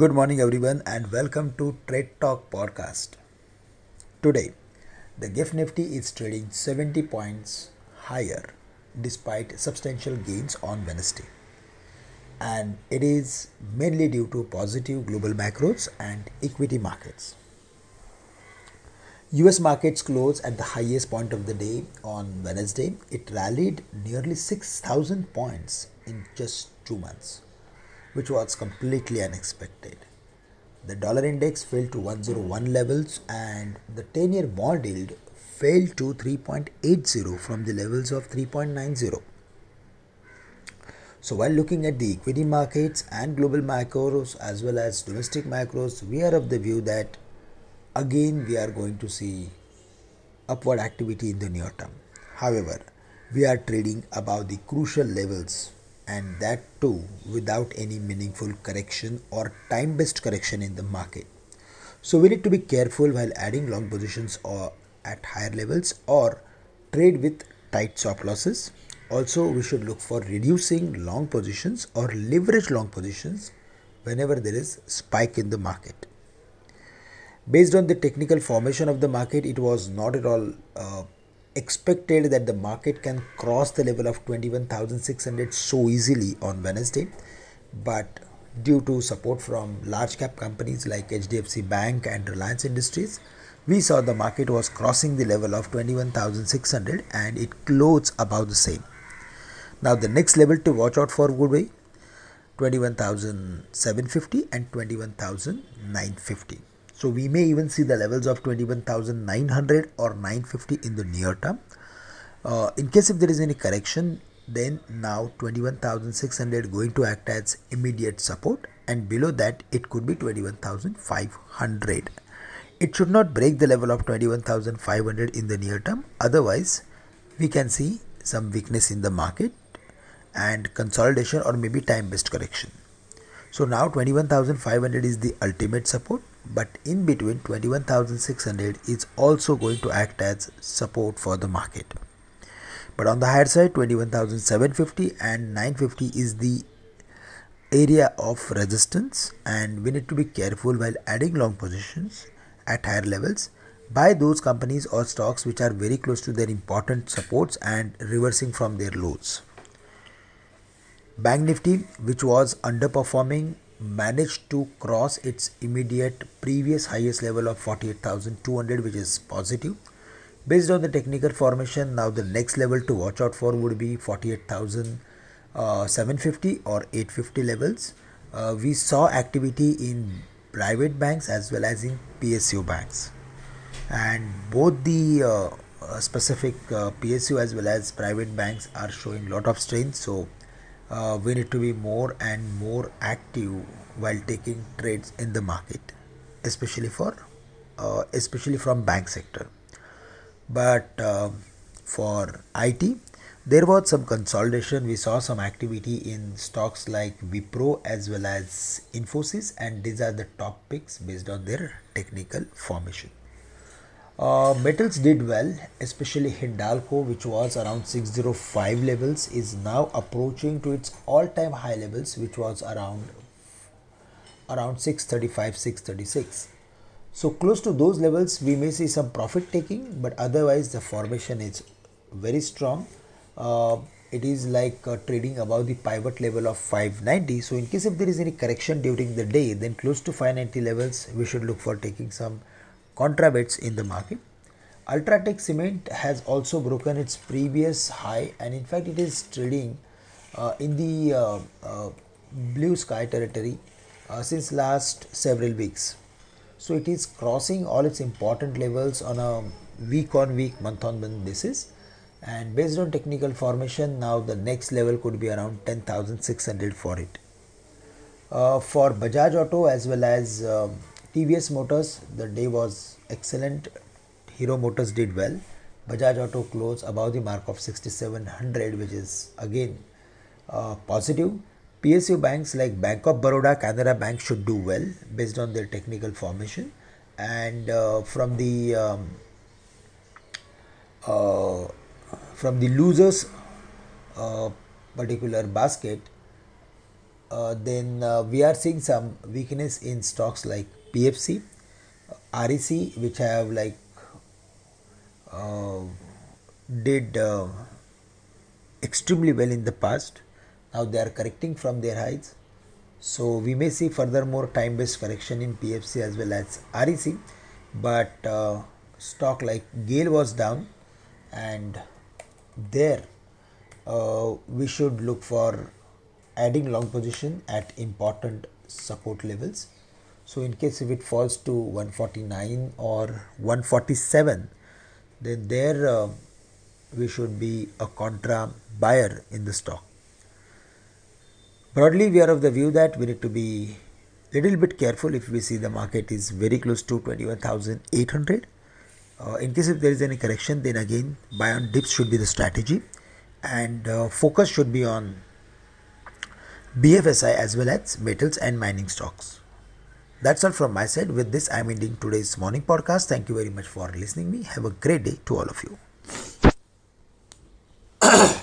Good morning, everyone, and welcome to Trade Talk Podcast. Today, the GIFT Nifty is trading 70 points higher despite substantial gains on Wednesday. And it is mainly due to positive global macros and equity markets. US markets closed at the highest point of the day on Wednesday. It rallied nearly 6,000 points in just two months which was completely unexpected. The dollar index fell to 101 levels and the 10 year bond yield fell to 3.80 from the levels of 3.90. So, while looking at the equity markets and global macros as well as domestic macros, we are of the view that again we are going to see upward activity in the near term. However, we are trading above the crucial levels and that too without any meaningful correction or time based correction in the market. So we need to be careful while adding long positions or at higher levels or trade with tight stop losses. Also, we should look for reducing long positions or leverage long positions whenever there is spike in the market. Based on the technical formation of the market, it was not at all uh, expected that the market can cross the level of 21600 so easily on Wednesday. But due to support from large cap companies like HDFC Bank and Reliance Industries we saw the market was crossing the level of 21600 and it closed above the same. Now the next level to watch out for would be 21750 and 21950 so we may even see the levels of 21,900 or 950 in the near term. Uh, in case if there is any correction, then now 21,600 going to act as immediate support and below that it could be 21,500. It should not break the level of 21,500 in the near term. Otherwise, we can see some weakness in the market and consolidation or maybe time based correction. So now 21,500 is the ultimate support but in between 21600 is also going to act as support for the market. But on the higher side 21750 and 950 is the area of resistance and we need to be careful while adding long positions at higher levels. Buy those companies or stocks which are very close to their important supports and reversing from their lows. Bank nifty which was underperforming managed to cross its immediate previous highest level of 48,200 which is positive. Based on the technical formation now the next level to watch out for would be 48,750 uh, or 850 levels. Uh, we saw activity in private banks as well as in PSU banks and both the uh, uh specific uh, PSU as well as private banks are showing lot of strength so uh, we need to be more and more active while taking trades in the market especially for uh, especially from bank sector. But uh, for IT there was some consolidation. We saw some activity in stocks like Wipro as well as Infosys and these are the top picks based on their technical formation uh, metals did well, especially Hindalco, which was around 605 levels, is now approaching to its all-time high levels, which was around around 635, 636. So close to those levels, we may see some profit taking, but otherwise the formation is very strong. Uh, it is like uh, trading above the pivot level of 590 so in case if there is any correction during the day then close to 590 levels we should look for taking some contra bets in the market. Ultratech Cement has also broken its previous high and in fact it is trading uh, in the uh, uh, blue sky territory uh, since last several weeks. So it is crossing all its important levels on a week on week month on month basis and based on technical formation now the next level could be around 10,600 for it. Uh, for Bajaj Auto as well as um, TVS Motors, the day was excellent. Hero Motors did well. Bajaj Auto closed above the mark of 6700, which is again uh, positive. PSU banks like Bank of Baroda, Canara Bank should do well based on their technical formation. And uh, from the um, uh, from the losers uh, particular basket, uh, then uh, we are seeing some weakness in stocks like PFC, REC, which have like uh, did uh, extremely well in the past. Now they are correcting from their highs. So we may see furthermore time-based correction in PFC as well as REC, but uh, stock like GAIL was down, and there uh, we should look for adding long position at important support levels. So in case if it falls to 149 or 147, then there uh, we should be a contra buyer in the stock. Broadly, we are of the view that we need to be little bit careful if we see the market is very close to 21,800. Uh, in case if there is any correction, then again buy on dips should be the strategy, and uh, focus should be on BFSI as well as metals and mining stocks. That's all from my side. With this, I'm ending today's morning podcast. Thank you very much for listening me. Have a great day to all of you.